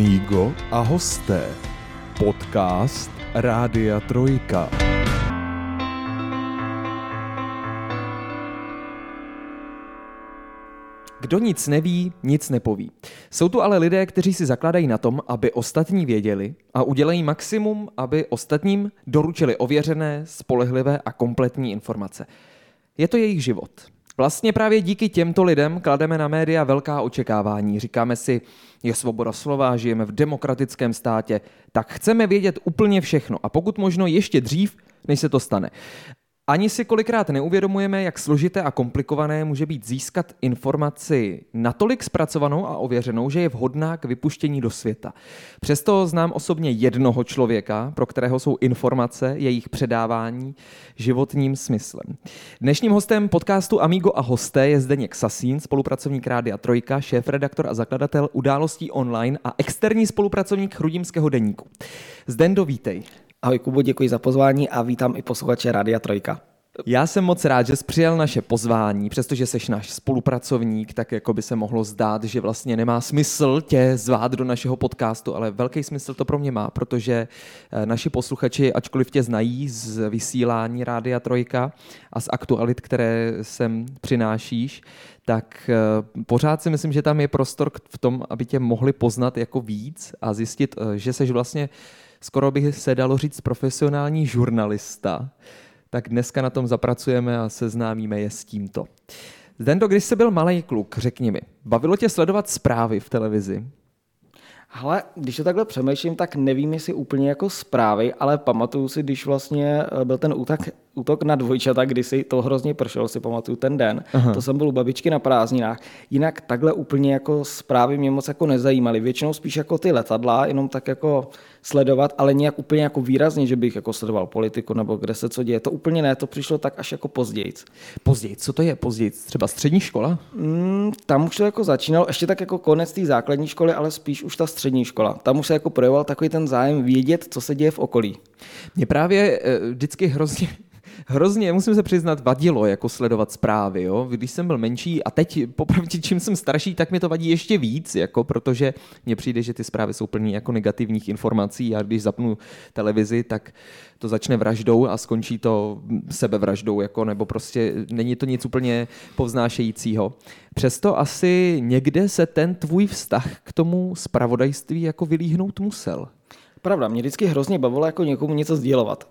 Amigo a hosté. Podcast Rádia Trojka. Kdo nic neví, nic nepoví. Jsou tu ale lidé, kteří si zakládají na tom, aby ostatní věděli a udělají maximum, aby ostatním doručili ověřené, spolehlivé a kompletní informace. Je to jejich život. Vlastně právě díky těmto lidem klademe na média velká očekávání. Říkáme si, je svoboda slova, žijeme v demokratickém státě, tak chceme vědět úplně všechno a pokud možno ještě dřív, než se to stane. Ani si kolikrát neuvědomujeme, jak složité a komplikované může být získat informaci natolik zpracovanou a ověřenou, že je vhodná k vypuštění do světa. Přesto znám osobně jednoho člověka, pro kterého jsou informace, jejich předávání životním smyslem. Dnešním hostem podcastu Amigo a hosté je Zdeněk Sasín, spolupracovník Rádia Trojka, šéf-redaktor a zakladatel událostí online a externí spolupracovník Chrudimského deníku. Zdendo, vítej. Ahoj Kubo, děkuji za pozvání a vítám i posluchače Rádia Trojka. Já jsem moc rád, že jsi přijal naše pozvání, přestože jsi náš spolupracovník, tak jako by se mohlo zdát, že vlastně nemá smysl tě zvát do našeho podcastu, ale velký smysl to pro mě má, protože eh, naši posluchači, ačkoliv tě znají z vysílání Rádia Trojka a z aktualit, které sem přinášíš, tak eh, pořád si myslím, že tam je prostor v tom, aby tě mohli poznat jako víc a zjistit, eh, že jsi vlastně skoro by se dalo říct profesionální žurnalista, tak dneska na tom zapracujeme a seznámíme je s tímto. Zdendo, když jsi byl malý kluk, řekni mi, bavilo tě sledovat zprávy v televizi? Ale když to takhle přemýšlím, tak nevím, jestli úplně jako zprávy, ale pamatuju si, když vlastně eh, byl ten útok, útok na dvojčata, kdy si to hrozně pršel, si pamatuju ten den. Aha. To jsem byl u babičky na prázdninách. Jinak takhle úplně jako zprávy mě moc jako nezajímaly. Většinou spíš jako ty letadla, jenom tak jako sledovat, ale nějak úplně jako výrazně, že bych jako sledoval politiku nebo kde se co děje. To úplně ne, to přišlo tak až jako později. Později, co to je později? Třeba střední škola? Mm, tam už to jako začínalo, ještě tak jako konec té základní školy, ale spíš už ta střední škola. Tam už se jako projevoval takový ten zájem vědět, co se děje v okolí. Mě právě e, vždycky hrozně hrozně, musím se přiznat, vadilo jako sledovat zprávy, jo? když jsem byl menší a teď popravdě, čím jsem starší, tak mi to vadí ještě víc, jako, protože mně přijde, že ty zprávy jsou plné jako negativních informací a když zapnu televizi, tak to začne vraždou a skončí to sebevraždou, jako, nebo prostě není to nic úplně povznášejícího. Přesto asi někde se ten tvůj vztah k tomu spravodajství jako vylíhnout musel. Pravda, mě vždycky hrozně bavilo jako někomu něco sdělovat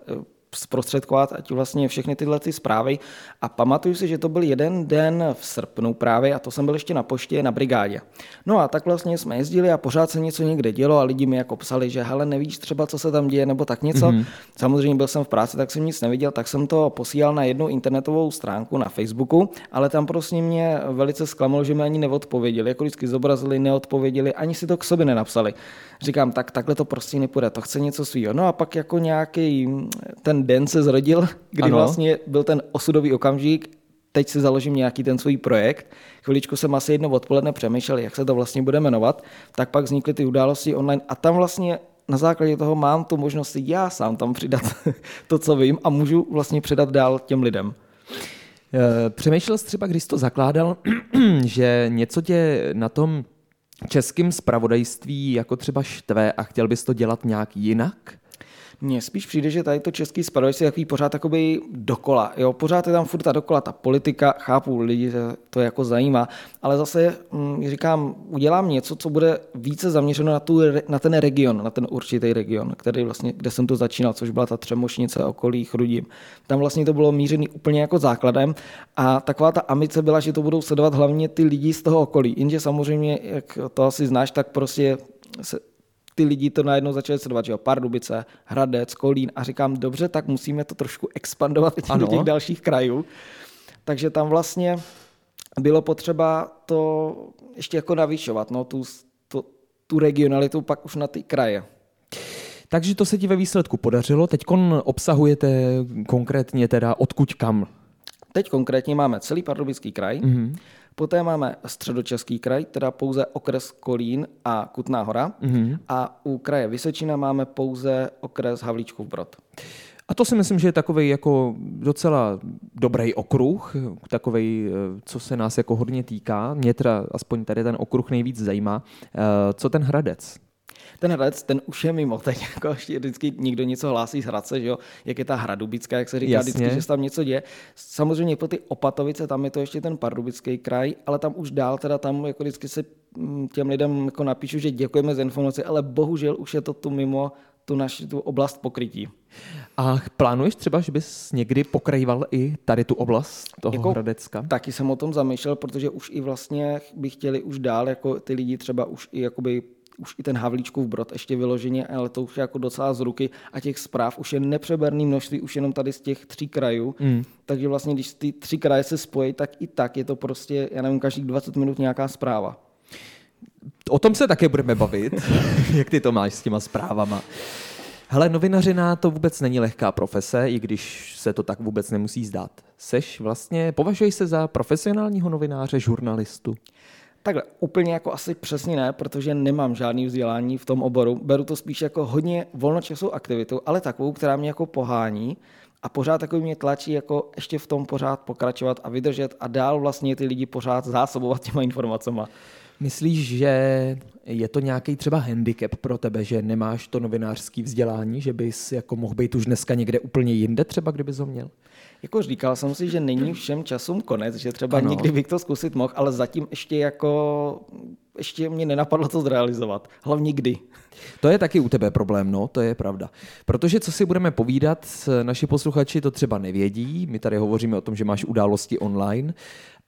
zprostředkovat, ať vlastně všechny tyhle ty zprávy. A pamatuju si, že to byl jeden den v srpnu právě, a to jsem byl ještě na poště na brigádě. No a tak vlastně jsme jezdili a pořád se něco někde dělo a lidi mi jako psali, že hele, nevíš třeba, co se tam děje, nebo tak něco. Mm-hmm. Samozřejmě byl jsem v práci, tak jsem nic neviděl, tak jsem to posílal na jednu internetovou stránku na Facebooku, ale tam prostě mě velice zklamalo, že mi ani neodpověděli, jako vždycky zobrazili, neodpověděli, ani si to k sobě nenapsali. Říkám, tak takhle to prostě nepůjde, to chce něco svýho. No a pak jako nějaký ten den se zrodil, kdy ano. vlastně byl ten osudový okamžik, teď si založím nějaký ten svůj projekt. Chviličku jsem asi jedno odpoledne přemýšlel, jak se to vlastně bude jmenovat, tak pak vznikly ty události online a tam vlastně na základě toho mám tu možnost já sám tam přidat to, co vím a můžu vlastně předat dál těm lidem. Eh, přemýšlel jsi třeba, když jsi to zakládal, že něco tě na tom českém spravodajství jako třeba štve a chtěl bys to dělat nějak jinak? Mně spíš přijde, že tady to český spravodajství je takový pořád takový dokola. Jo? Pořád je tam furt ta dokola, ta politika, chápu, lidi to jako zajímá, ale zase hm, říkám, udělám něco, co bude více zaměřeno na, tu, na ten region, na ten určitý region, který vlastně, kde jsem to začínal, což byla ta Třemošnice, okolí, Chrudím. Tam vlastně to bylo mířený úplně jako základem a taková ta ambice byla, že to budou sledovat hlavně ty lidi z toho okolí. Jenže samozřejmě, jak to asi znáš, tak prostě se ty lidi to najednou začali sledovat, že jo, Pardubice, Hradec, Kolín a říkám, dobře, tak musíme to trošku expandovat do těch dalších krajů. Takže tam vlastně bylo potřeba to ještě jako navýšovat, no, tu, tu, tu regionalitu pak už na ty kraje. Takže to se ti ve výsledku podařilo. Teď obsahujete konkrétně teda odkud kam? Teď konkrétně máme celý Pardubický kraj, mm-hmm. Poté máme středočeský kraj, teda pouze okres Kolín a Kutná hora. Mm-hmm. A u kraje Vysečina máme pouze okres Havlíčkův Brod. A to si myslím, že je takový jako docela dobrý okruh, takový, eh, co se nás jako hodně týká. Mě teda aspoň tady ten okruh nejvíc zajímá. Eh, co ten Hradec? Ten Hradec, ten už je mimo, teď jako ještě vždycky někdo něco hlásí z Hradce, že jo, jak je ta Hradubická, jak se říká Jasně. vždycky, že se tam něco děje. Samozřejmě pro ty Opatovice, tam je to ještě ten Pardubický kraj, ale tam už dál teda tam jako vždycky se mm, těm lidem jako napíšu, že děkujeme za informace, ale bohužel už je to tu mimo tu naši tu oblast pokrytí. A plánuješ třeba, že bys někdy pokrajoval i tady tu oblast toho jako, Hradecka? Taky jsem o tom zamýšlel, protože už i vlastně by chtěli už dál, jako ty lidi třeba už i jakoby už i ten Havlíčkův brod ještě vyloženě, ale to už je jako docela z ruky a těch zpráv už je nepřeberný množství, už jenom tady z těch tří krajů. Mm. Takže vlastně, když ty tři kraje se spojí, tak i tak je to prostě, já nevím, každých 20 minut nějaká zpráva. O tom se také budeme bavit, jak ty to máš s těma zprávama. Hele, novinařina to vůbec není lehká profese, i když se to tak vůbec nemusí zdát. Seš vlastně, považuješ se za profesionálního novináře, žurnalistu? Takhle, úplně jako asi přesně ne, protože nemám žádný vzdělání v tom oboru. Beru to spíš jako hodně volnočasovou aktivitu, ale takovou, která mě jako pohání a pořád takový mě tlačí jako ještě v tom pořád pokračovat a vydržet a dál vlastně ty lidi pořád zásobovat těma informacemi. Myslíš, že je to nějaký třeba handicap pro tebe, že nemáš to novinářský vzdělání, že bys jako mohl být už dneska někde úplně jinde třeba, kdybys ho měl? Jako říkal jsem si, že není všem časům konec, že třeba ano. někdy bych to zkusit mohl, ale zatím ještě jako ještě mě nenapadlo to zrealizovat. Hlavně kdy. To je taky u tebe problém, no, to je pravda. Protože co si budeme povídat, naši posluchači to třeba nevědí, my tady hovoříme o tom, že máš události online,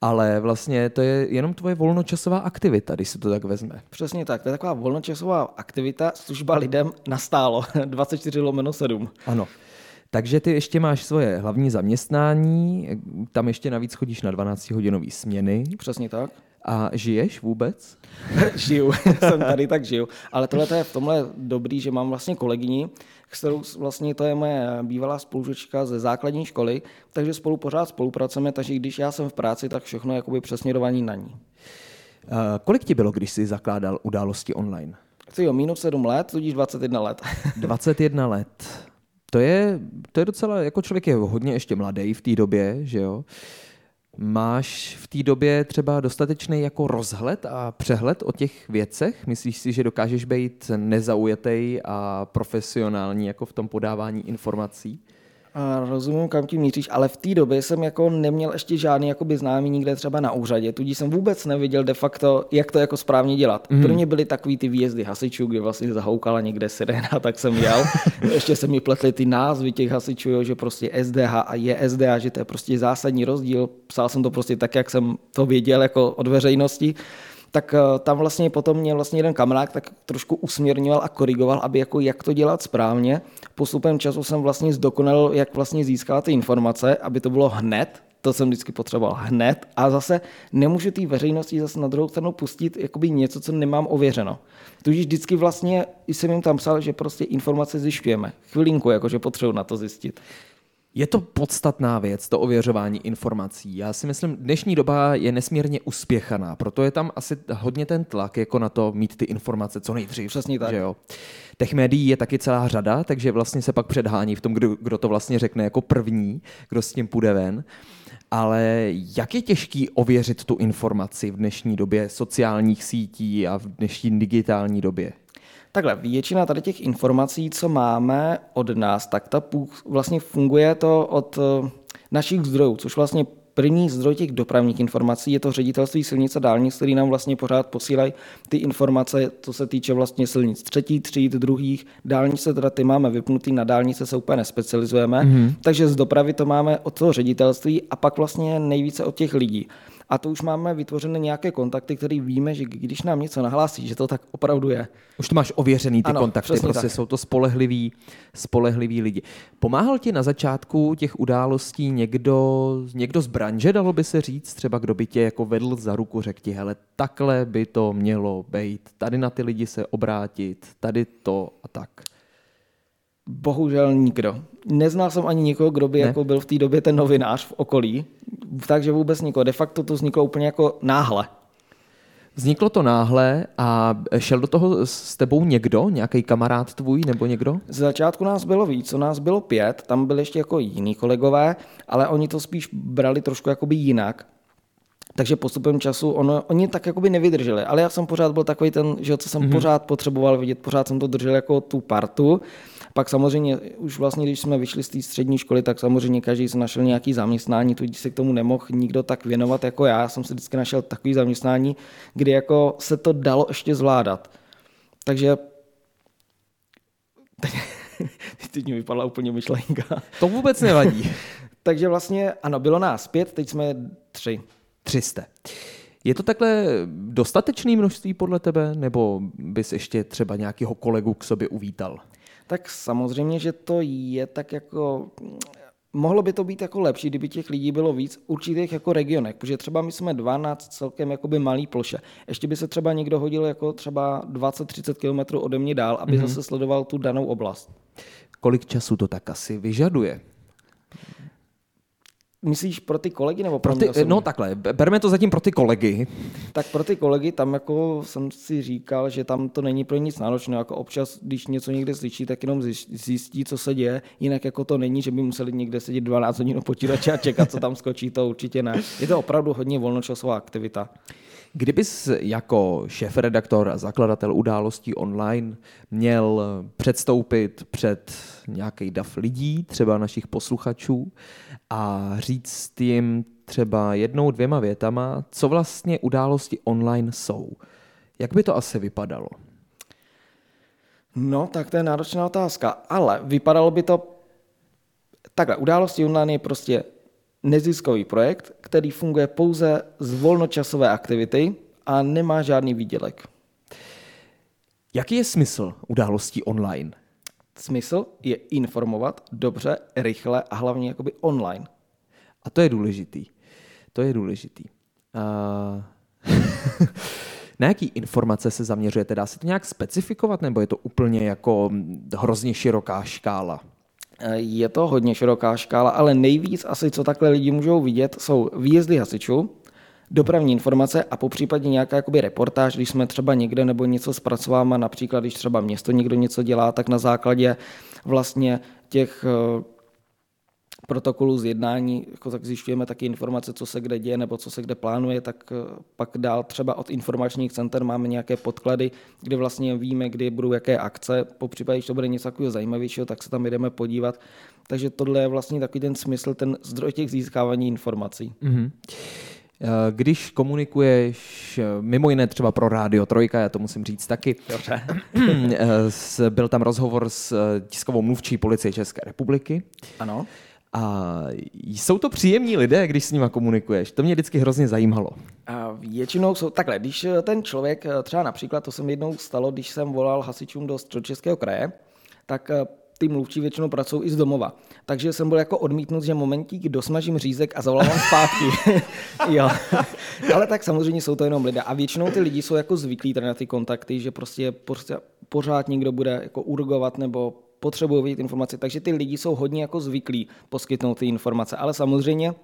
ale vlastně to je jenom tvoje volnočasová aktivita, když se to tak vezme. Přesně tak, to je taková volnočasová aktivita, služba lidem nastálo, 24 lomeno 7. Ano. Takže ty ještě máš svoje hlavní zaměstnání, tam ještě navíc chodíš na 12-hodinové směny. Přesně tak. A žiješ vůbec? žiju, jsem tady, tak žiju. Ale tohle je v tomhle dobrý, že mám vlastně kolegyni, kterou vlastně to je moje bývalá spolužečka ze základní školy, takže spolu pořád spolupracujeme, takže když já jsem v práci, tak všechno je jakoby na ní. Uh, kolik ti bylo, když jsi zakládal události online? Ty jo, minus 7 let, tudíž 21 let. 21 let. To je, to je docela, jako člověk je hodně ještě mladý v té době, že jo. Máš v té době třeba dostatečný jako rozhled a přehled o těch věcech? Myslíš si, že dokážeš být nezaujatý a profesionální jako v tom podávání informací? A rozumím, kam tím míříš, ale v té době jsem jako neměl ještě žádný jakoby známý nikde třeba na úřadě, tudíž jsem vůbec neviděl de facto, jak to jako správně dělat. Mm. Pro mě byly takový ty výjezdy hasičů, kdy vlastně zahoukala někde sirena, tak jsem jel. ještě se mi pletly ty názvy těch hasičů, jo, že prostě SDH a je SDH, že to je prostě zásadní rozdíl. Psal jsem to prostě tak, jak jsem to věděl jako od veřejnosti tak eh, tam vlastně potom mě vlastně jeden kamarád tak trošku usměrňoval a korigoval, aby jako jak to dělat správně. Postupem času jsem vlastně zdokonal, jak vlastně získat ty informace, aby to bylo hned, to jsem vždycky potřeboval hned a zase nemůžu té veřejnosti zase na druhou stranu pustit jakoby něco, co nemám ověřeno. Tudíž vždycky vlastně jsem jim tam psal, že prostě informace zjišťujeme. Chvilinku, jakože potřebuji na to zjistit. Je to podstatná věc, to ověřování informací. Já si myslím, dnešní doba je nesmírně uspěchaná, proto je tam asi hodně ten tlak jako na to mít ty informace co nejdřív. Přesně tak. Že jo? Těch médií je taky celá řada, takže vlastně se pak předhání v tom, kdo, kdo to vlastně řekne jako první, kdo s tím půjde ven. Ale jak je těžký ověřit tu informaci v dnešní době sociálních sítí a v dnešní digitální době? Takhle, většina tady těch informací, co máme od nás, tak ta vlastně funguje to od eh, našich zdrojů, což vlastně první zdroj těch dopravních informací je to ředitelství silnice dálnic, který nám vlastně pořád posílají ty informace, co se týče vlastně silnic třetí tříd, druhých. Dálnice teda ty máme vypnutý, na dálnice se úplně nespecializujeme, mm-hmm. takže z dopravy to máme od toho ředitelství a pak vlastně nejvíce od těch lidí a to už máme vytvořené nějaké kontakty, které víme, že když nám něco nahlásí, že to tak opravdu je. Už to máš ověřený ty ano, kontakty, prostě tak. jsou to spolehliví, spolehliví lidi. Pomáhal ti na začátku těch událostí někdo, někdo z branže, dalo by se říct, třeba kdo by tě jako vedl za ruku, řekl ti, hele, takhle by to mělo být, tady na ty lidi se obrátit, tady to a tak. Bohužel nikdo. Neznal jsem ani nikoho, kdo by ne? jako byl v té době ten novinář v okolí, takže vůbec nikoho. De facto to vzniklo úplně jako náhle. Vzniklo to náhle a šel do toho s tebou někdo, nějaký kamarád tvůj nebo někdo? Z začátku nás bylo víc, nás bylo pět, tam byli ještě jako jiní kolegové, ale oni to spíš brali trošku jakoby jinak. Takže postupem času ono, oni tak jakoby nevydrželi, ale já jsem pořád byl takový ten, že co jsem mm-hmm. pořád potřeboval vidět, pořád jsem to držel jako tu partu. Pak samozřejmě už vlastně, když jsme vyšli z té střední školy, tak samozřejmě každý si našel nějaký zaměstnání, tudíž se k tomu nemohl nikdo tak věnovat jako já. Já jsem si vždycky našel takový zaměstnání, kdy jako se to dalo ještě zvládat. Takže teď mi vypadla úplně myšlenka. To vůbec nevadí. Takže vlastně, ano, bylo nás pět, teď jsme tři. 300. Je to takhle dostatečné množství podle tebe, nebo bys ještě třeba nějakého kolegu k sobě uvítal? Tak samozřejmě, že to je tak jako mohlo by to být jako lepší, kdyby těch lidí bylo víc v určitých jako regionech, protože třeba my jsme 12 celkem jakoby malý ploše. Ještě by se třeba někdo hodil jako třeba 20-30 km ode mě dál, aby mm-hmm. zase sledoval tu danou oblast. Kolik času to tak asi vyžaduje? Myslíš pro ty kolegy nebo pro, pro ty, No takhle, berme to zatím pro ty kolegy. Tak pro ty kolegy tam jako jsem si říkal, že tam to není pro nic náročné. Jako občas, když něco někde slyší, tak jenom zjistí, co se děje. Jinak jako to není, že by museli někde sedět 12 hodin u počítače a čekat, co tam skočí, to určitě ne. Je to opravdu hodně volnočasová aktivita. Kdybys jako šéf-redaktor a zakladatel událostí online měl předstoupit před nějaký dav lidí, třeba našich posluchačů, a říct jim třeba jednou, dvěma větama, co vlastně události online jsou. Jak by to asi vypadalo? No, tak to je náročná otázka, ale vypadalo by to takhle. Události online je prostě neziskový projekt, který funguje pouze z volnočasové aktivity a nemá žádný výdělek. Jaký je smysl událostí online? Smysl je informovat dobře, rychle a hlavně jakoby online. A to je důležitý. To je důležitý. Uh... Na jaký informace se zaměřujete? Dá se to nějak specifikovat, nebo je to úplně jako hrozně široká škála? Je to hodně široká škála, ale nejvíc asi, co takhle lidi můžou vidět, jsou výjezdy hasičů, dopravní informace a po případě nějaká jakoby reportáž, když jsme třeba někde nebo něco zpracováme, například když třeba město někdo něco dělá, tak na základě vlastně těch eh, protokolů z jednání, jako tak zjišťujeme taky informace, co se kde děje nebo co se kde plánuje, tak eh, pak dál třeba od informačních center máme nějaké podklady, kde vlastně víme, kdy budou jaké akce, po případě, když to bude něco takového zajímavějšího, tak se tam jdeme podívat. Takže tohle je vlastně takový ten smysl, ten zdroj těch získávání informací. Mm-hmm. Když komunikuješ mimo jiné třeba pro Rádio Trojka, já to musím říct taky, Dobře. byl tam rozhovor s tiskovou mluvčí policie České republiky. Ano. A jsou to příjemní lidé, když s nimi komunikuješ? To mě vždycky hrozně zajímalo. A většinou jsou takhle, když ten člověk, třeba například, to se mi jednou stalo, když jsem volal hasičům do Středočeského kraje, tak ty mluvčí většinou pracují i z domova. Takže jsem byl jako odmítnut, že momentík dosmažím řízek a zavolám zpátky. jo. Ale tak samozřejmě jsou to jenom lidé. A většinou ty lidi jsou jako zvyklí na ty kontakty, že prostě pořád někdo bude jako urgovat nebo potřebují vědět informace. Takže ty lidi jsou hodně jako zvyklí poskytnout ty informace. Ale samozřejmě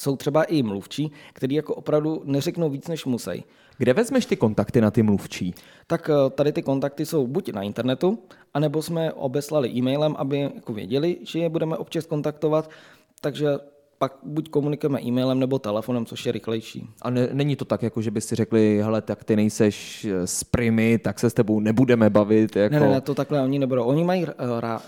jsou třeba i mluvčí, kteří jako opravdu neřeknou víc, než musí. Kde vezmeš ty kontakty na ty mluvčí? Tak eh, tady ty kontakty jsou buď na internetu, anebo jsme obeslali e-mailem, aby jako věděli, že je budeme občas kontaktovat. Takže pak buď komunikujeme e-mailem nebo telefonem, což je rychlejší. A ne, není to tak, jako že by si řekli, hele, tak ty nejseš eh, z Primy, tak se s tebou nebudeme bavit. Jako... Ne, ne, ne, to takhle oni nebudou. Oni mají uh,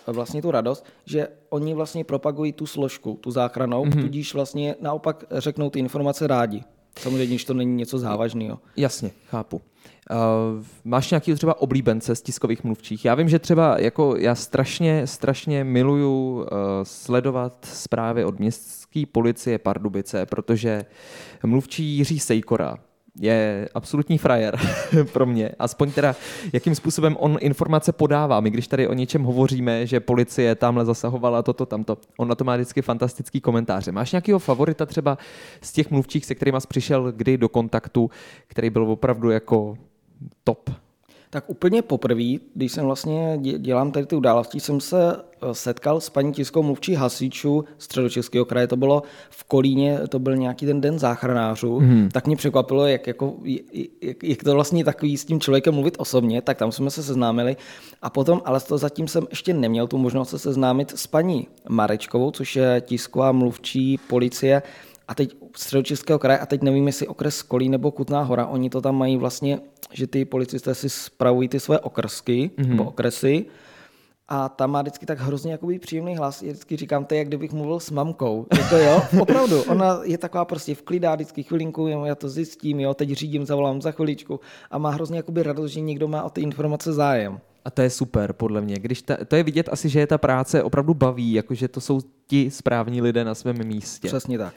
vlastně tu radost, že oni vlastně propagují tu složku, tu záchranou, mm-hmm. tudíž vlastně naopak řeknou ty informace rádi. Samozřejmě, když to není něco závažného. Jasně, chápu. Uh, máš nějaký třeba oblíbence z tiskových mluvčích? Já vím, že třeba jako já strašně, strašně miluju uh, sledovat zprávy od městské policie Pardubice, protože mluvčí Jiří Sejkora je absolutní frajer pro mě. Aspoň teda, jakým způsobem on informace podává. My když tady o něčem hovoříme, že policie tamhle zasahovala toto, tamto, on na to má vždycky fantastický komentáře. Máš nějakého favorita třeba z těch mluvčích, se kterými jsi přišel kdy do kontaktu, který byl opravdu jako top? Tak úplně poprvé, když jsem vlastně dělám tady ty události, jsem se eh, setkal s paní tiskou mluvčí hasičů středočeského kraje, to bylo v Kolíně, to byl nějaký ten den záchranářů, hmm. tak mě překvapilo, jak, jako, jak, jak to vlastně takový s tím člověkem mluvit osobně, tak tam jsme se seznámili. A potom, ale to zatím jsem ještě neměl tu možnost se seznámit s paní Marečkovou, což je tisková mluvčí policie. A teď středočeského kraje, a teď nevím, jestli okres Kolí nebo Kutná hora, oni to tam mají vlastně, že ty policisté si spravují ty své okrsky mm-hmm. nebo okresy a tam má vždycky tak hrozně jakoby příjemný hlas. Já vždycky říkám, to je, jak kdybych mluvil s mamkou. Jako jo, opravdu. Ona je taková prostě vklidá vždycky chvilinku, já to zjistím, jo, teď řídím, zavolám za chviličku a má hrozně jakoby radost, že někdo má o ty informace zájem. A to je super, podle mě. Když ta, to je vidět asi, že je ta práce opravdu baví, jakože to jsou ti správní lidé na svém místě. Přesně tak.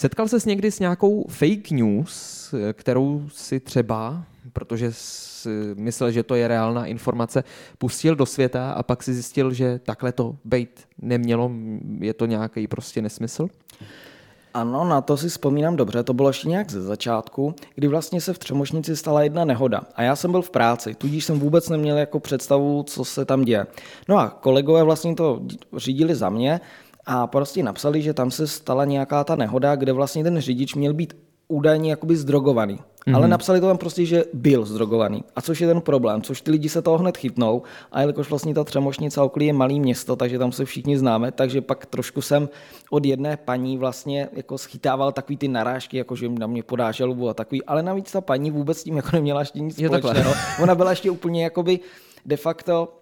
Setkal ses někdy s nějakou fake news, kterou si třeba, protože myslel, že to je reálná informace, pustil do světa a pak si zjistil, že takhle to být nemělo, je to nějaký prostě nesmysl? Ano, na to si vzpomínám dobře, to bylo ještě nějak ze začátku, kdy vlastně se v Třemošnici stala jedna nehoda a já jsem byl v práci, tudíž jsem vůbec neměl jako představu, co se tam děje. No a kolegové vlastně to řídili za mě a prostě napsali, že tam se stala nějaká ta nehoda, kde vlastně ten řidič měl být údajně jakoby zdrogovaný. Mm-hmm. Ale napsali to tam prostě, že byl zdrogovaný. A což je ten problém, což ty lidi se toho hned chytnou. A jelikož vlastně ta Třemošnice okolí je malý město, takže tam se všichni známe, takže pak trošku jsem od jedné paní vlastně jako schytával takový ty narážky, jako že na mě podá žalobu a takový. Ale navíc ta paní vůbec s tím jako neměla ještě nic společného. Ona byla ještě úplně jakoby de facto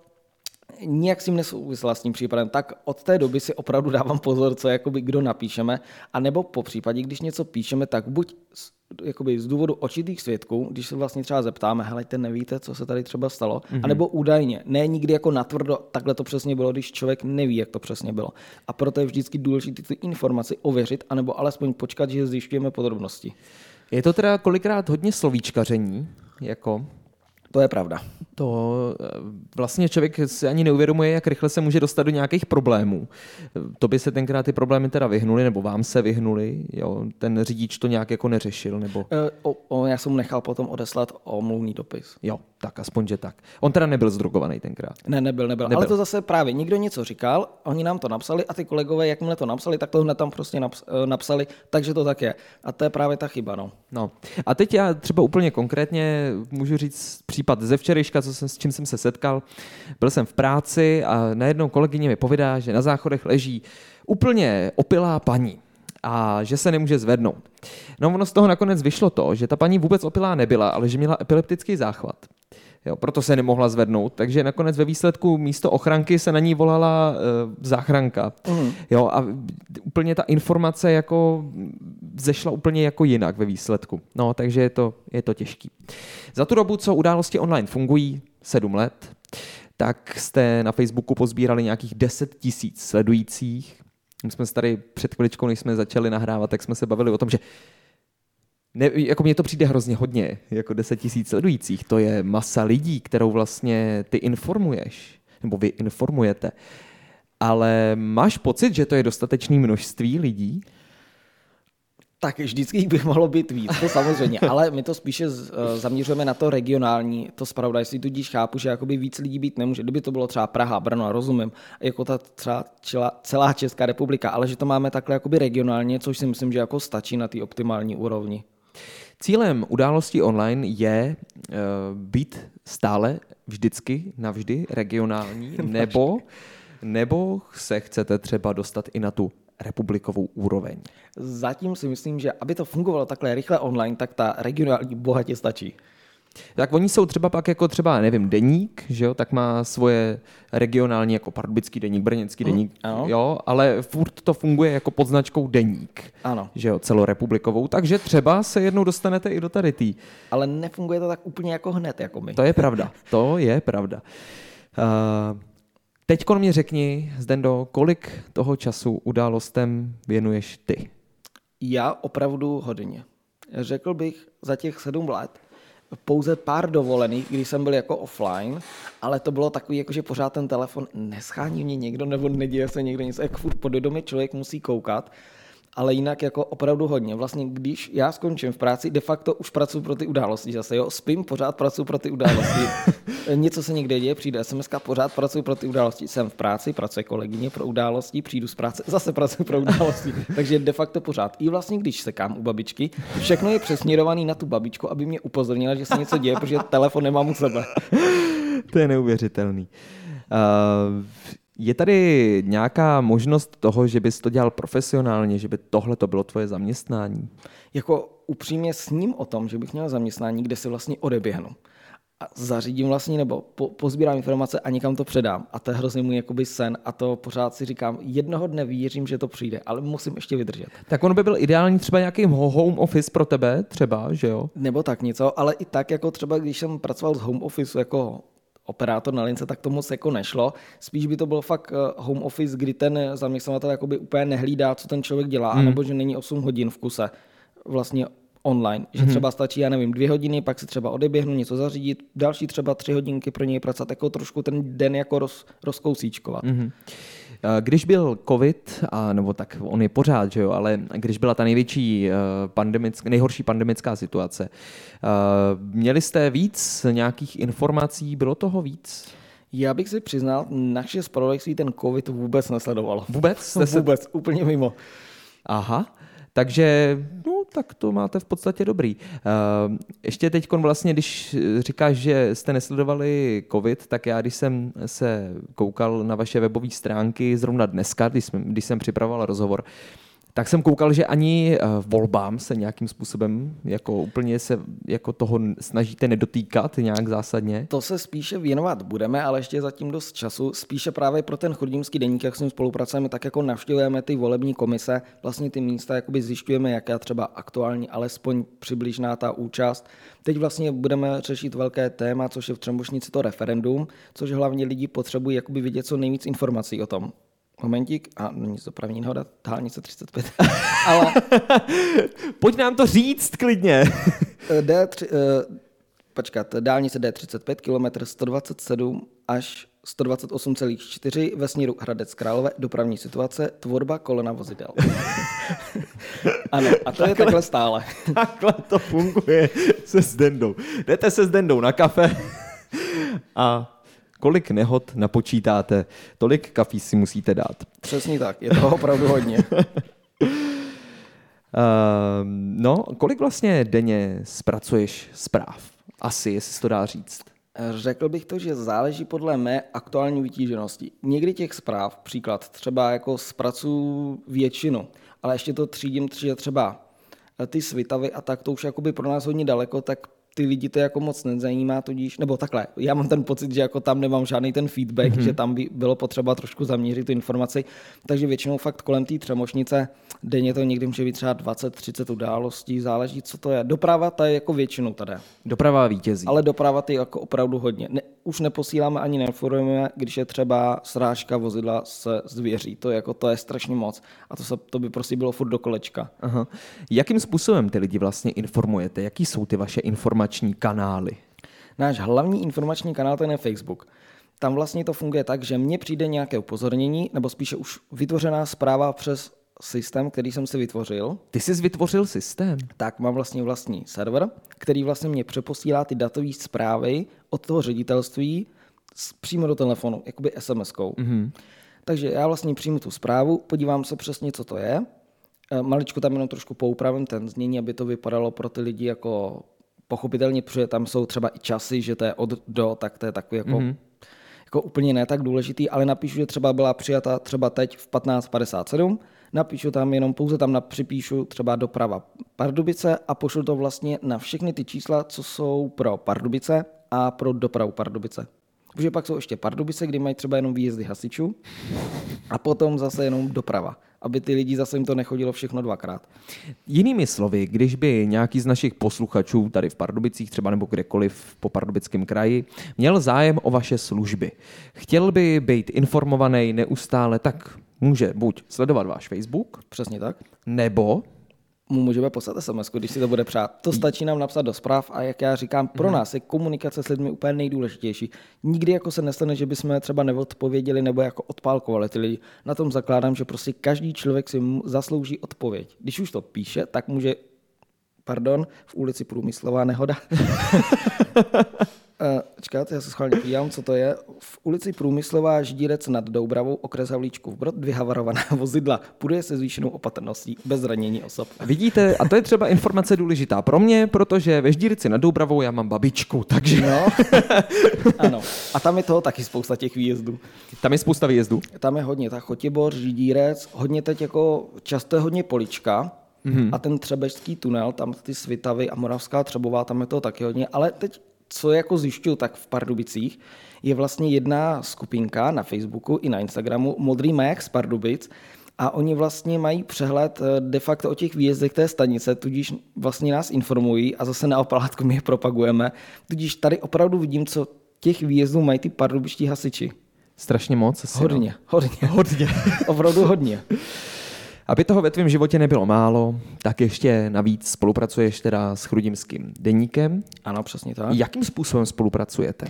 nijak s tím nesouvisela s tím případem, tak od té doby si opravdu dávám pozor, co jakoby kdo napíšeme, a nebo po případě, když něco píšeme, tak buď z, jakoby z důvodu očitých svědků, když se vlastně třeba zeptáme, helejte, nevíte, co se tady třeba stalo, mm-hmm. anebo údajně, ne nikdy jako natvrdo, takhle to přesně bylo, když člověk neví, jak to přesně bylo. A proto je vždycky důležité ty informaci ověřit, anebo alespoň počkat, že zjišťujeme podrobnosti. Je to teda kolikrát hodně slovíčkaření, jako to je pravda. To eh, vlastně člověk si ani neuvědomuje, jak rychle se může dostat do nějakých problémů. To by se tenkrát ty problémy teda vyhnuli, nebo vám se vyhnuli, jo? ten řidič to nějak jako neřešil, nebo... E, o, o, já jsem mu nechal potom odeslat omluvný dopis. Jo, tak aspoň, že tak. On teda nebyl zdrogovaný tenkrát. Ne, nebyl, nebyl, nebyl. Ale to zase právě někdo něco říkal, oni nám to napsali a ty kolegové, jakmile to napsali, tak to hned tam prostě eh, napsali, takže to tak je. A to je právě ta chyba, no. no. A teď já třeba úplně konkrétně můžu říct případ ze včerejška, co jsem, s čím jsem se setkal. Byl jsem v práci a najednou kolegyně mi povídá, že na záchodech leží úplně opilá paní a že se nemůže zvednout. No ono z toho nakonec vyšlo to, že ta paní vůbec opilá nebyla, ale že měla epileptický záchvat. Jo, proto se nemohla zvednout, takže nakonec ve výsledku místo ochranky se na ní volala uh, záchranka. Mm. Jo, a úplně ta informace jako zešla úplně jako jinak ve výsledku. No, takže je to, je to těžký. Za tu dobu, co události online fungují, sedm let, tak jste na Facebooku pozbírali nějakých 10 tisíc sledujících. My jsme se tady před chviličkou, než jsme začali nahrávat, tak jsme se bavili o tom, že ne, jako mně to přijde hrozně hodně, jako 10 tisíc sledujících, to je masa lidí, kterou vlastně ty informuješ, nebo vy informujete. Ale máš pocit, že to je dostatečné množství lidí? Tak vždycky by mohlo být víc, to samozřejmě, ale my to spíše eh, zaměřujeme na to regionální, to jestli tudíž chápu, že jakoby víc lidí být nemůže. Kdyby to bylo třeba Praha, Brno, rozumím, jako ta třeba celá Česká republika, ale že to máme takhle jakoby regionálně, což si myslím, že jako stačí na té optimální úrovni. Cílem události online je uh, být stále vždycky navždy regionální, nebo, nebo se chcete třeba dostat i na tu republikovou úroveň? Zatím si myslím, že aby to fungovalo takhle rychle online, tak ta regionální bohatě stačí. Tak oni jsou třeba pak jako třeba, nevím, deník, že jo, tak má svoje regionální jako pardubický deník, brněnský mm, deník, ano. jo, ale furt to funguje jako pod značkou deník, ano. že jo, celorepublikovou, takže třeba se jednou dostanete i do tady tý. Ale nefunguje to tak úplně jako hned, jako my. To je pravda, to je pravda. Uh, Teď mě řekni, Zdendo, kolik toho času událostem věnuješ ty? Já opravdu hodně. Řekl bych za těch sedm let pouze pár dovolených, když jsem byl jako offline, ale to bylo takový, jako že pořád ten telefon neschání mě někdo nebo neděje se někde něco, jak furt podvědomě člověk musí koukat ale jinak jako opravdu hodně. Vlastně když já skončím v práci, de facto už pracuji pro ty události zase, jo, spím, pořád pracuji pro ty události. Něco se někde děje, přijde SMS, pořád pracuji pro ty události. Jsem v práci, pracuje kolegyně pro události, přijdu z práce, zase pracuji pro události. Takže de facto pořád. I vlastně, když sekám u babičky, všechno je přesměrovaný na tu babičku, aby mě upozornila, že se něco děje, protože telefon nemám u sebe. to je neuvěřitelný. Uh, Je tady nějaká možnost toho, že bys to dělal profesionálně, že by tohle to bylo tvoje zaměstnání? Jako upřímně s ním o tom, že bych měl zaměstnání, kde se vlastně odeběhnu a zařídím vlastně nebo po, pozbírám informace a někam to předám. A to je hrozně můj jakoby sen a to pořád si říkám, jednoho dne věřím, že to přijde, ale musím ještě vydržet. Tak on by byl ideální třeba nějaký home office pro tebe třeba, že jo? Nebo tak něco, ale i tak jako třeba když jsem pracoval z home office jako operátor na lince, tak to moc jako nešlo. Spíš by to bylo fakt eh, home office, kdy ten zaměstnavatel jakoby úplně nehlídá, co ten člověk dělá, hmm. anebo že není 8 hodin v kuse vlastně online. Že hmm. třeba stačí, já nevím, dvě hodiny, pak se třeba odeběhnu, něco zařídit, další třeba tři hodinky pro něj pracovat, jako trošku ten den jako roz, rozkousíčkovat. Hmm. Když byl covid, a, nebo tak on je pořád, že jo, ale když byla ta největší eh, pandemická, nejhorší pandemická situace, eh, měli jste víc nějakých informací, bylo toho víc? Já bych si přiznal, naše zpravodajství ten covid vůbec nesledovalo. Vůbec? Jste se... Vůbec, úplně mimo. Aha. Takže, no, tak to máte v podstatě dobrý. Uh, ještě teď vlastně, když říkáš, že jste nesledovali COVID, tak já, když jsem se koukal na vaše webové stránky zrovna dneska, když jsem, když jsem připravoval rozhovor, tak jsem koukal, že ani eh, volbám se nějakým způsobem jako úplně se jako toho snažíte nedotýkat nějak zásadně. To se spíše věnovat budeme, ale ještě zatím dost času. Spíše právě pro ten chudímský deník, jak s ním spolupracujeme, tak jako navštěvujeme ty volební komise, vlastně ty místa jakoby zjišťujeme, jaká třeba aktuální, alespoň přibližná ta účast. Teď vlastně budeme řešit velké téma, což je v Třembošnici to referendum, což hlavně lidi potřebují jakoby vidět co nejvíc informací o tom. Momentík, a není to dopravní nehoda, dálnice 35. Ale... Pojď nám to říct klidně. D3, uh, počkat, dálnice D35, km 127 až 128,4 ve směru Hradec Králové, dopravní situace, tvorba kolena vozidel. ano, a to takhle, je takhle stále. takhle to funguje se Zdendou. Jdete se Zdendou na kafe a kolik nehod napočítáte, tolik kafí si musíte dát. Přesně tak, je to opravdu hodně. uh, no, kolik vlastně denně zpracuješ zpráv? Asi, jestli se to dá říct. Řekl bych to, že záleží podle mé aktuální vytíženosti. Někdy těch zpráv, příklad, třeba jako zpracuju většinu, ale ještě to třídím, že třeba ty svitavy a tak, to už jakoby pro nás hodně daleko, tak ty lidi to jako moc nezajímá, tudíž, nebo takhle, já mám ten pocit, že jako tam nemám žádný ten feedback, mm-hmm. že tam by bylo potřeba trošku zaměřit tu informaci, takže většinou fakt kolem té třemošnice denně to někdy může být třeba 20-30 událostí, záleží, co to je. Doprava ta je jako většinou tady. Doprava vítězí. Ale doprava ty jako opravdu hodně. Ne, už neposíláme ani neinformujeme, když je třeba srážka vozidla se zvěří. To, je jako, to je strašně moc. A to, se, to by prostě bylo furt do kolečka. Aha. Jakým způsobem ty lidi vlastně informujete? Jaký jsou ty vaše informační kanály? Náš hlavní informační kanál ten je Facebook. Tam vlastně to funguje tak, že mně přijde nějaké upozornění, nebo spíše už vytvořená zpráva přes systém, který jsem si vytvořil. Ty jsi vytvořil systém? Tak, mám vlastně vlastní server, který vlastně mě přeposílá ty datové zprávy od toho ředitelství přímo do telefonu, jakoby SMS-kou. Mm-hmm. Takže já vlastně přijmu tu zprávu, podívám se přesně, co to je. E, maličko tam jenom trošku poupravím ten znění, aby to vypadalo pro ty lidi jako pochopitelně, protože tam jsou třeba i časy, že to je od do, tak to je takový jako, mm-hmm. jako úplně ne tak důležitý, ale napíšu, že třeba byla přijata třeba teď v 15.57 napíšu tam jenom, pouze tam připíšu třeba doprava Pardubice a pošlu to vlastně na všechny ty čísla, co jsou pro Pardubice a pro dopravu Pardubice. Protože pak jsou ještě Pardubice, kdy mají třeba jenom výjezdy hasičů a potom zase jenom doprava, aby ty lidi zase jim to nechodilo všechno dvakrát. Jinými slovy, když by nějaký z našich posluchačů tady v Pardubicích třeba nebo kdekoliv po Pardubickém kraji měl zájem o vaše služby, chtěl by být informovaný neustále, tak může buď sledovat váš Facebook, přesně tak, nebo mu můžeme poslat SMS, když si to bude přát. To stačí nám napsat do zpráv a jak já říkám, pro mhm. nás je komunikace s lidmi úplně nejdůležitější. Nikdy jako se nestane, že bychom třeba neodpověděli nebo jako odpálkovali ty lidi. Na tom zakládám, že prostě každý člověk si zaslouží odpověď. Když už to píše, tak může, pardon, v ulici Průmyslová nehoda, Uh, čekáte, já se schválně podívám, co to je. V ulici Průmyslová Ždírec nad Doubravou, okres Havlíčkův Brod, dvě havarovaná vozidla. Půjde se zvýšenou opatrností, bez zranění osob. Vidíte, a to je třeba informace důležitá pro mě, protože ve Ždírci nad Doubravou já mám babičku, takže No, ano. A tam je toho taky spousta těch výjezdů. tam je spousta výjezdů. Tam je hodně, ta Chotibor, Židírec, hodně teď jako, často je hodně Polička, mm-hmm. a ten Třebežský tunel, tam ty Svitavy a Moravská Třebová, tam je to taky hodně, ale teď, co jako zjišťuju, tak v Pardubicích je vlastně jedna skupinka na Facebooku i na Instagramu, Modrý maják z Pardubic, a oni vlastně mají přehled eh, de facto o těch výjezdech té stanice, tudíž vlastně nás informují a zase na oplátku my je propagujeme. Tudíž tady opravdu vidím, co těch výjezdů mají ty pardubičtí hasiči. Strašně moc. Asi, Hodně, hodně. Hodně. Opravdu hodně. Aby toho ve tvém životě nebylo málo, tak ještě navíc spolupracuješ teda s Chrudimským deníkem. Ano, přesně tak. Jakým způsobem spolupracujete?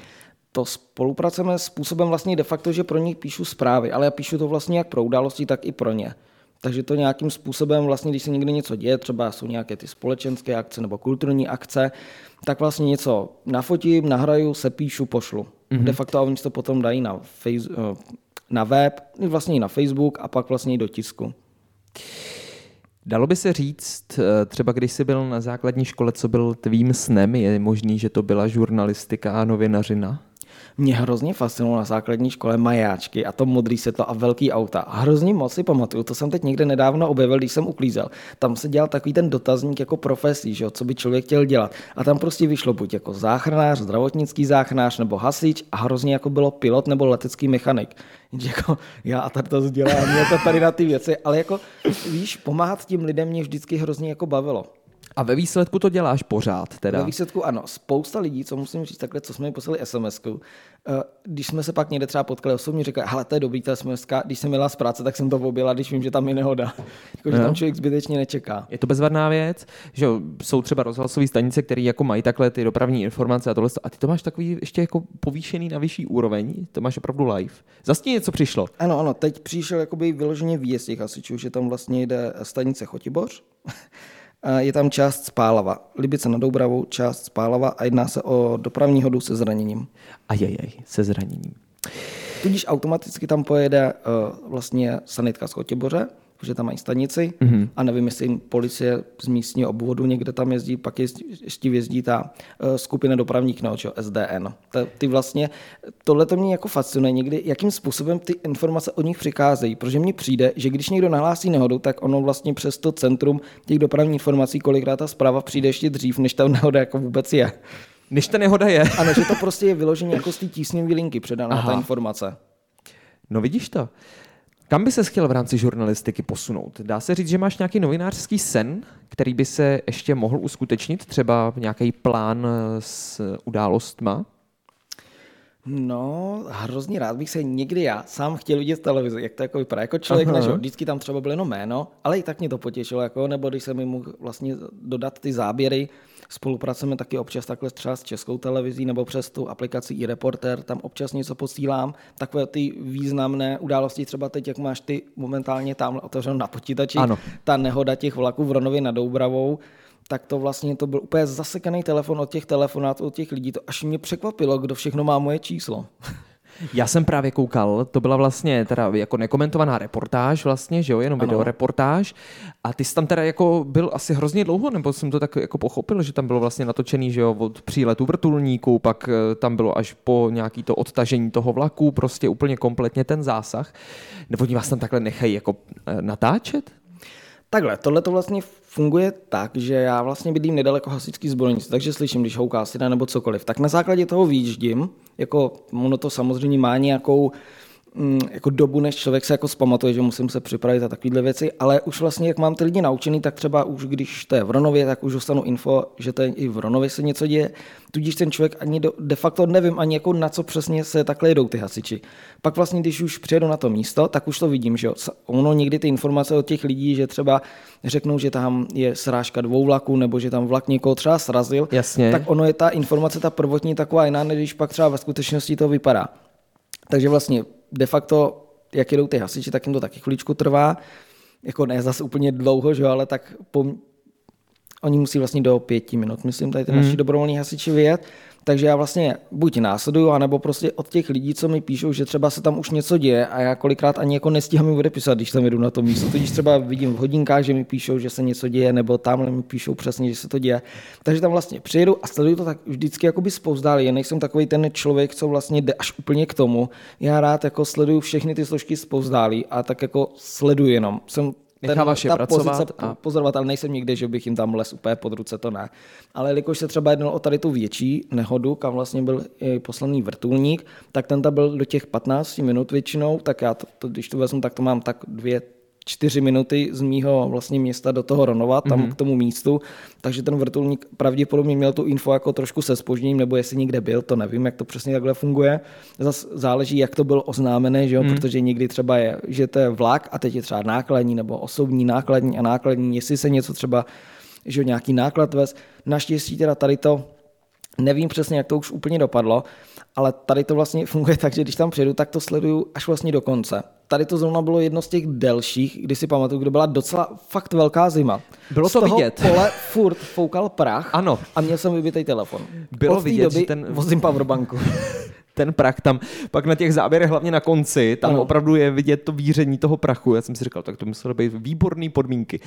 To spolupracujeme způsobem vlastně de facto, že pro ně píšu zprávy, ale já píšu to vlastně jak pro události, tak i pro ně. Takže to nějakým způsobem, vlastně, když se někde něco děje, třeba jsou nějaké ty společenské akce nebo kulturní akce, tak vlastně něco nafotím, nahraju, se píšu, pošlu. Mm-hmm. De facto a oni to potom dají na, face, eh, na web, vlastně i na Facebook a pak vlastně i do tisku. Dalo by se říct, eh, třeba když jsi byl na základní škole, co byl tvým snem, je možný, že to byla žurnalistika a novinařina? Mě hrozně fascinovalo na základní škole majáčky a to modrý světlo a velký auta. A hrozně moc si pamatuju, to jsem teď někde nedávno objevil, když jsem uklízel. Tam se dělal takový ten dotazník jako profesí, že jo, co by člověk chtěl dělat. A tam prostě vyšlo buď jako záchranář, zdravotnický záchranář nebo hasič a hrozně jako bylo pilot nebo letecký mechanik. Jako já a tady to vzdělání jako tady na ty věci, ale jako víš, pomáhat tím lidem mě vždycky hrozně jako bavilo. A ve výsledku to děláš pořád teda? Ve výsledku ano, spousta lidí, co musím říct takhle, co jsme mi poslali sms když jsme se pak někde třeba potkali osobně, říkali, hele, to je dobrý ta sms když jsem měla z práce, tak jsem to objela, když vím, že tam je nehoda. jako, že tam člověk zbytečně nečeká. Je to bezvadná věc, že jsou třeba rozhlasové stanice, které jako mají takhle ty dopravní informace a tohle. A ty to máš takový ještě jako povýšený na vyšší úroveň, to máš opravdu live. Zase něco přišlo. Ano, ano, teď přišel jakoby vyloženě výjezd těch hasičů, že tam vlastně jde stanice Chotiboř, je tam část Spálava. Libice nad Doubravou, část Spálava a jedná se o dopravní hodu se zraněním. Ajajaj, se zraněním. Tudíž automaticky tam pojede uh, vlastně sanitka z Chotěboře, protože tam mají stanici mm-hmm. a nevím, jestli jim policie z místního obvodu někde tam jezdí, pak jezdí, ještě jezdí ta uh, skupina dopravních nehod, SDN. Ta, ty vlastně, tohle to mě jako fascinuje někdy, jakým způsobem ty informace od nich přicházejí, protože mně přijde, že když někdo nahlásí nehodu, tak ono vlastně přes to centrum těch dopravních informací, kolikrát ta zpráva přijde ještě dřív, než ta nehoda jako vůbec je. Než ta nehoda je. Ano, že to prostě je vyloženě jako z té tísňové linky předaná Aha. ta informace. No vidíš to. Kam by se chtěl v rámci žurnalistiky posunout? Dá se říct, že máš nějaký novinářský sen, který by se ještě mohl uskutečnit? Třeba nějaký plán s událostma? No, hrozně rád bych se někdy já sám chtěl vidět televizi, jak to jako vypadá. Jako člověk, než vždycky tam třeba bylo jenom jméno, ale i tak mě to potěšilo, jako, nebo když jsem mi mohl vlastně dodat ty záběry, Spolupracujeme taky občas takhle třeba s českou televizí nebo přes tu aplikaci i reporter, tam občas něco posílám. Takové ty významné události, třeba teď, jak máš ty momentálně tam otevřeno na počítači, ano. ta nehoda těch vlaků v Ronově nad Doubravou, tak to vlastně to byl úplně zasekaný telefon od těch telefonátů, od těch lidí. To až mě překvapilo, kdo všechno má moje číslo. Já jsem právě koukal, to byla vlastně teda jako nekomentovaná reportáž vlastně, že jo, jenom video reportáž. A ty jsi tam teda jako byl asi hrozně dlouho, nebo jsem to tak jako pochopil, že tam bylo vlastně natočený, že jo, od příletu vrtulníku, pak eh, tam bylo až po nějaký to odtažení toho vlaku, prostě úplně kompletně ten zásah. Nebo oni vás tam takhle nechají jako eh, natáčet? Takhle, tohle to vlastně funguje tak, že já vlastně bydlím nedaleko hasičský zbrojnice, takže slyším, když houká sida nebo cokoliv. Tak na základě toho výjíždím, jako ono to samozřejmě má nějakou jako dobu, než člověk se jako zpamatuje, že musím se připravit a takovéhle věci, ale už vlastně, jak mám ty lidi naučený, tak třeba už když to je v Ronově, tak už dostanu info, že to je i v Ronově se něco děje, tudíž ten člověk ani do, de facto nevím ani jako na co přesně se takhle jedou ty hasiči. Pak vlastně, když už přijedu na to místo, tak už to vidím, že ono někdy ty informace od těch lidí, že třeba řeknou, že tam je srážka dvou vlaků, nebo že tam vlak někoho třeba srazil, Jasně. tak ono je ta informace, ta prvotní taková jiná, než když pak třeba ve skutečnosti to vypadá. Takže vlastně de facto, jak jedou ty hasiči, tak jim to taky chvíličku trvá. Jako ne zase úplně dlouho, že ale tak po, oni musí vlastně do pěti minut, myslím, tady ty hmm. naši dobrovolní hasiči vyjet. Takže já vlastně buď následuju, anebo prostě od těch lidí, co mi píšou, že třeba se tam už něco děje a já kolikrát ani jako nestíhám jim odepisat, když tam jdu na to místo. Tudíž třeba vidím v hodinkách, že mi píšou, že se něco děje, nebo tamhle mi píšou přesně, že se to děje. Takže tam vlastně přijedu a sleduju to tak vždycky jako by spouzdálí. Já nejsem takový ten člověk, co vlastně jde až úplně k tomu. Já rád jako sleduju všechny ty složky spouzdálí a tak jako sleduju jenom. Jsem Necháváš je ta pracovat pozice a- pozorovat, ale nejsem nikde, že bych jim tam les úplně pod ruce, to ne. Ale jelikož se třeba jednalo o tady tu větší nehodu, kam vlastně byl i poslaný vrtulník, tak ten tam byl do těch 15 minut většinou, tak já to, to když to vezmu, tak to mám tak dvě, čtyři minuty z mýho vlastně města do toho Ronova, tam mm-hmm. k tomu místu, takže ten vrtulník pravděpodobně měl tu info jako trošku se spožděním, nebo jestli někde byl, to nevím, jak to přesně takhle funguje. Zas záleží, jak to bylo oznámené, že jo? Mm. protože někdy třeba je, že to je vlak a teď je třeba nákladní nebo osobní nákladní a nákladní, jestli se něco třeba, že jo, nějaký náklad vez. Naštěstí teda tady to Nevím přesně, jak to už úplně dopadlo, ale tady to vlastně funguje tak, že když tam přijedu, tak to sleduju až vlastně do konce. Tady to zrovna bylo jedno z těch delších, kdy si pamatuju, kde byla docela fakt velká zima. Bylo z to toho vidět. pole furt foukal prach Ano. a měl jsem vybitý telefon. Bylo Od té vidět, doby že ten- vozím powerbanku. ten prach tam, pak na těch záběrech, hlavně na konci, tam Ano. opravdu je vidět to víření toho prachu. Já jsem si říkal, tak to muselo být výborné podmínky.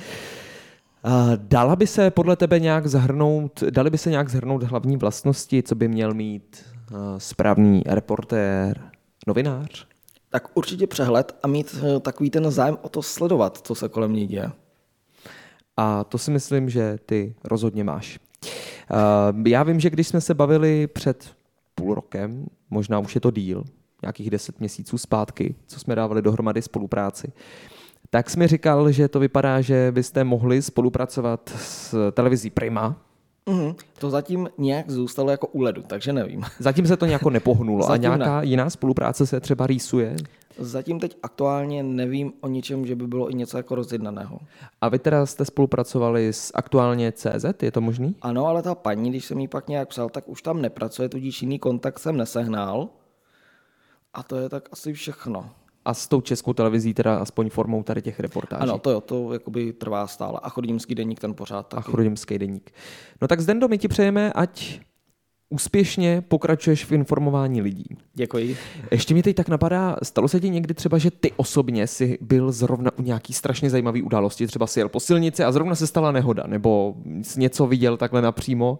A Dala by se podle tebe nějak zahrnout, dali by se nějak zahrnout hlavní vlastnosti, co by měl mít uh, správný reportér, novinář? tak určitě přehled a mít eh, takový ten zájem o to sledovat, co se kolem ní děje. A to si myslím, že ty rozhodně máš. Já vím, že když jsme se bavili před půl rokem, možná už je to díl, nějakých deset měsíců zpátky, co jsme dávali dohromady spolupráci, tak jsi mi říkal, že to vypadá, že byste mohli spolupracovat s televizí Prima. Mhm. To zatím nějak zůstalo jako u ledu, takže nevím. Zatím se to nějak nepohnulo. A Zatím ne. nějaká jiná spolupráce se třeba rýsuje? Zatím teď aktuálně nevím o ničem, že by bylo i něco jako rozjednaného. A vy teda jste spolupracovali s aktuálně CZ, je to možný? Ano, ale ta paní, když jsem jí pak nějak psal, tak už tam nepracuje, tudíž jiný kontakt jsem nesehnal. A to je tak asi všechno. A s tou českou televizí teda aspoň formou tady těch reportáží? Ano, to jo, to jakoby trvá stále. A chodímský deník ten pořád a taky. Chrudimský deník. No tak Zdendo, my ti přejeme, ať úspěšně pokračuješ v informování lidí. Děkuji. Ještě mi teď tak napadá, stalo se ti někdy třeba, že ty osobně si byl zrovna u nějaký strašně zajímavý události, třeba si jel po silnici a zrovna se stala nehoda, nebo jsi něco viděl takhle napřímo?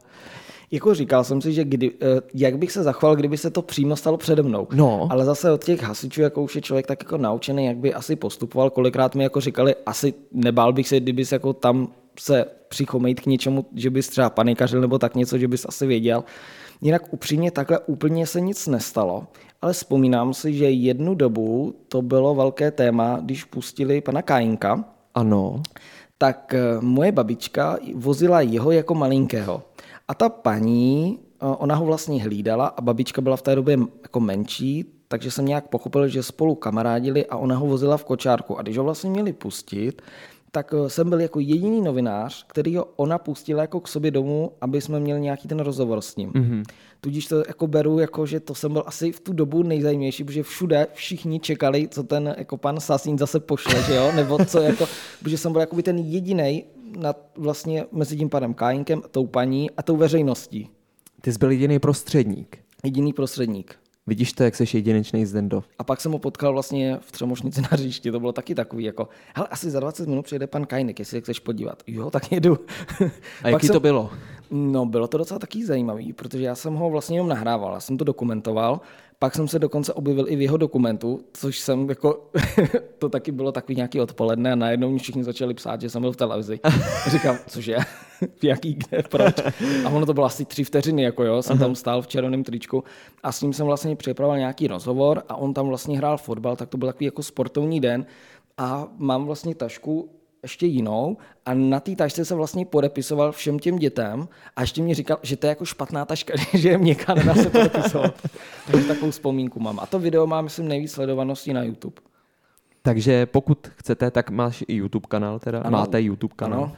Jako říkal jsem si, že kdy, eh, jak bych se zachoval, kdyby se to přímo stalo přede mnou. No. Ale zase od těch hasičů, jako už je člověk tak jako naučený, jak by asi postupoval. Kolikrát mi jako říkali, asi nebál bych se, kdybys jako tam se přichomejt k něčemu, že bys třeba panikařil nebo tak něco, že bys asi věděl. Jinak upřímně takhle úplně se nic nestalo, ale vzpomínám si, že jednu dobu to bylo velké téma, když pustili pana Kajinka, Ano. tak eh, moje babička vozila jeho jako malinkého. A ta paní, eh, ona ho vlastně hlídala a babička byla v té době jako menší, takže jsem nějak pochopil, že spolu kamarádili a ona ho vozila v kočárku. A když ho vlastně měli pustit, tak eh, jsem byl jako jediný novinář, který ho ona pustila jako k sobě domů, aby jsme měli nějaký ten rozhovor s ním. Mm-hmm. Tudíž to jako beru, jako, že to jsem byl asi v tu dobu nejzajímavější, protože všude všichni čekali, co ten jako pan Sasín zase pošle, že jo? nebo co jako, protože jsem byl jakoby ten jediný nad, vlastně mezi tím panem Kájinkem, tou paní a tou veřejností. Ty jsi byl jediný prostředník. Jediný prostředník. Vidíš to, jak jsi jedinečný Zdendo. A pak jsem ho potkal vlastně v Třemošnici na hřišti, to bylo taky takový jako, hele, asi za 20 minut přijde pan Kajnek, jestli se chceš podívat. Jo, tak jedu. A jaký jsem- to bylo? No, bylo to docela taky zajímavý, protože já jsem ho vlastně jenom nahrával, já jsem to dokumentoval, pak jsem se dokonce objevil i v jeho dokumentu, což jsem jako, to taky bylo takový nějaký odpoledne a najednou mi všichni začali psát, že jsem byl v televizi. Říkám, cože, jaký, kde, proč? A ono to bylo asi tři vteřiny, jako jo, jsem tam stál v červeném tričku a s ním jsem vlastně připravoval nějaký rozhovor a on tam vlastně hrál fotbal, tak to byl takový jako sportovní den a mám vlastně tašku ještě jinou a na té tašce se vlastně podepisoval všem těm dětem a ještě mi říkal, že to je jako špatná taška, že je měkká, nedá se podepisovat. Takže takovou vzpomínku mám. A to video má, myslím, nejvíc sledovaností na YouTube. Takže pokud chcete, tak máš i YouTube kanál, teda ano. Máte YouTube kanál. Ano.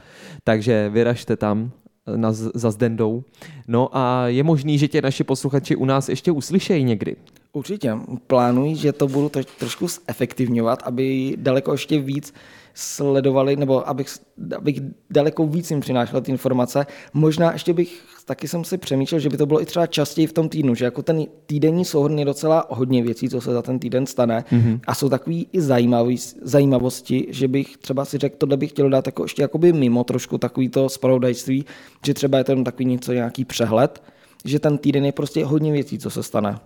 Takže vyražte tam na, za Zdendou. No a je možný, že tě naši posluchači u nás ještě uslyšejí někdy. Určitě. Plánuji, že to budu troš, trošku efektivňovat, aby daleko ještě víc sledovali, nebo abych, abych daleko víc jim přinášel ty informace. Možná ještě bych, taky jsem si přemýšlel, že by to bylo i třeba častěji v tom týdnu, že jako ten týdenní souhrn je docela hodně věcí, co se za ten týden stane mm-hmm. a jsou takový i zajímavý, zajímavosti, že bych třeba si řekl, tohle bych chtěl dát jako ještě jakoby mimo trošku takový to spravodajství, že třeba je to takový něco, nějaký přehled, že ten týden je prostě hodně věcí, co se stane.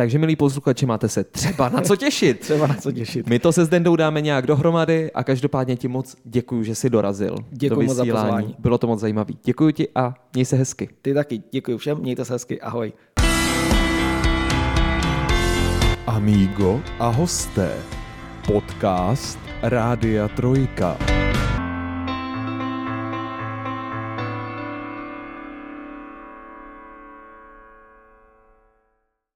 Takže, milí posluchači, máte se třeba na co těšit. třeba na co těšit. My to se Zdendou dáme nějak dohromady a každopádně ti moc děkuji, že jsi dorazil. Děkuji moc za pozvání. Bylo to moc zajímavé. Děkuji ti a měj se hezky. Ty taky. Děkuji všem, mějte se hezky. Ahoj. Amigo a hosté. Podcast Rádia Trojka.